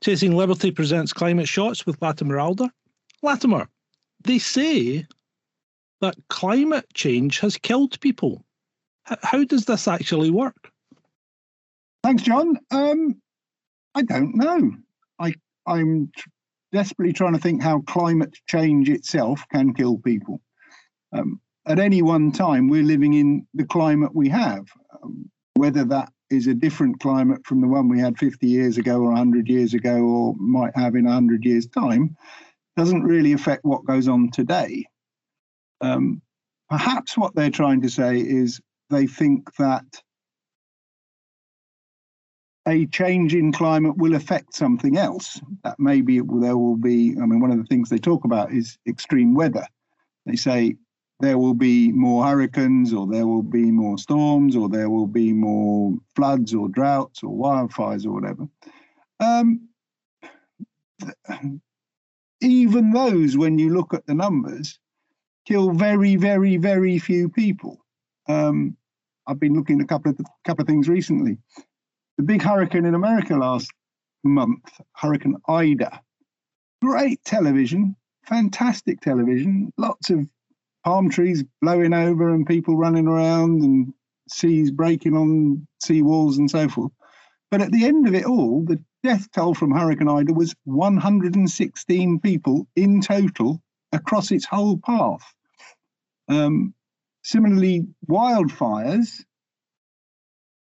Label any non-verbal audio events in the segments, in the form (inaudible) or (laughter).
Chasing Liberty presents Climate Shots with Latimer Alder. Latimer, they say that climate change has killed people. How does this actually work? Thanks, John. Um, I don't know. I I'm desperately trying to think how climate change itself can kill people. Um, at any one time, we're living in the climate we have. Um, whether that is a different climate from the one we had 50 years ago or 100 years ago or might have in 100 years' time doesn't really affect what goes on today. Um, perhaps what they're trying to say is they think that a change in climate will affect something else. That maybe there will be, I mean, one of the things they talk about is extreme weather. They say there will be more hurricanes, or there will be more storms, or there will be more floods, or droughts, or wildfires, or whatever. Um, even those, when you look at the numbers, kill very, very, very few people. Um, I've been looking at a couple of couple of things recently. The big hurricane in America last month, Hurricane Ida, great television, fantastic television, lots of palm trees blowing over and people running around and seas breaking on sea walls and so forth. But at the end of it all, the death toll from Hurricane Ida was 116 people in total across its whole path. Um, similarly, wildfires,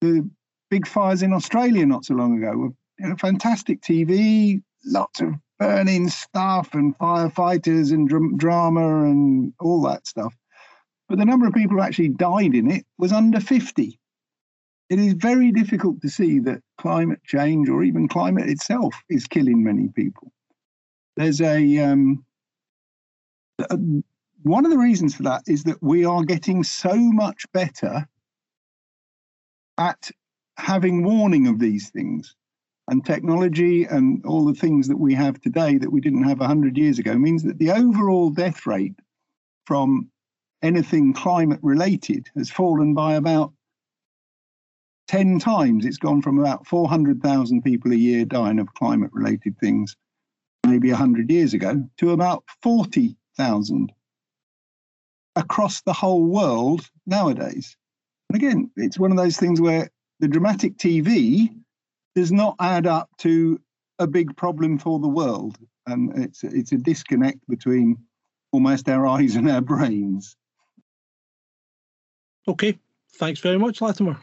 the big fires in Australia not so long ago were you know, fantastic TV, lots of burning stuff and firefighters and dr- drama and all that stuff. But the number of people who actually died in it was under 50. It is very difficult to see that climate change or even climate itself is killing many people. There's a, um, a one of the reasons for that is that we are getting so much better at having warning of these things and technology and all the things that we have today that we didn't have 100 years ago means that the overall death rate from anything climate related has fallen by about 10 times. It's gone from about 400,000 people a year dying of climate related things maybe 100 years ago to about 40,000 across the whole world nowadays. And again, it's one of those things where the dramatic TV does not add up to a big problem for the world. And it's, it's a disconnect between almost our (laughs) eyes and our brains. Okay. Thanks very much, Latimer.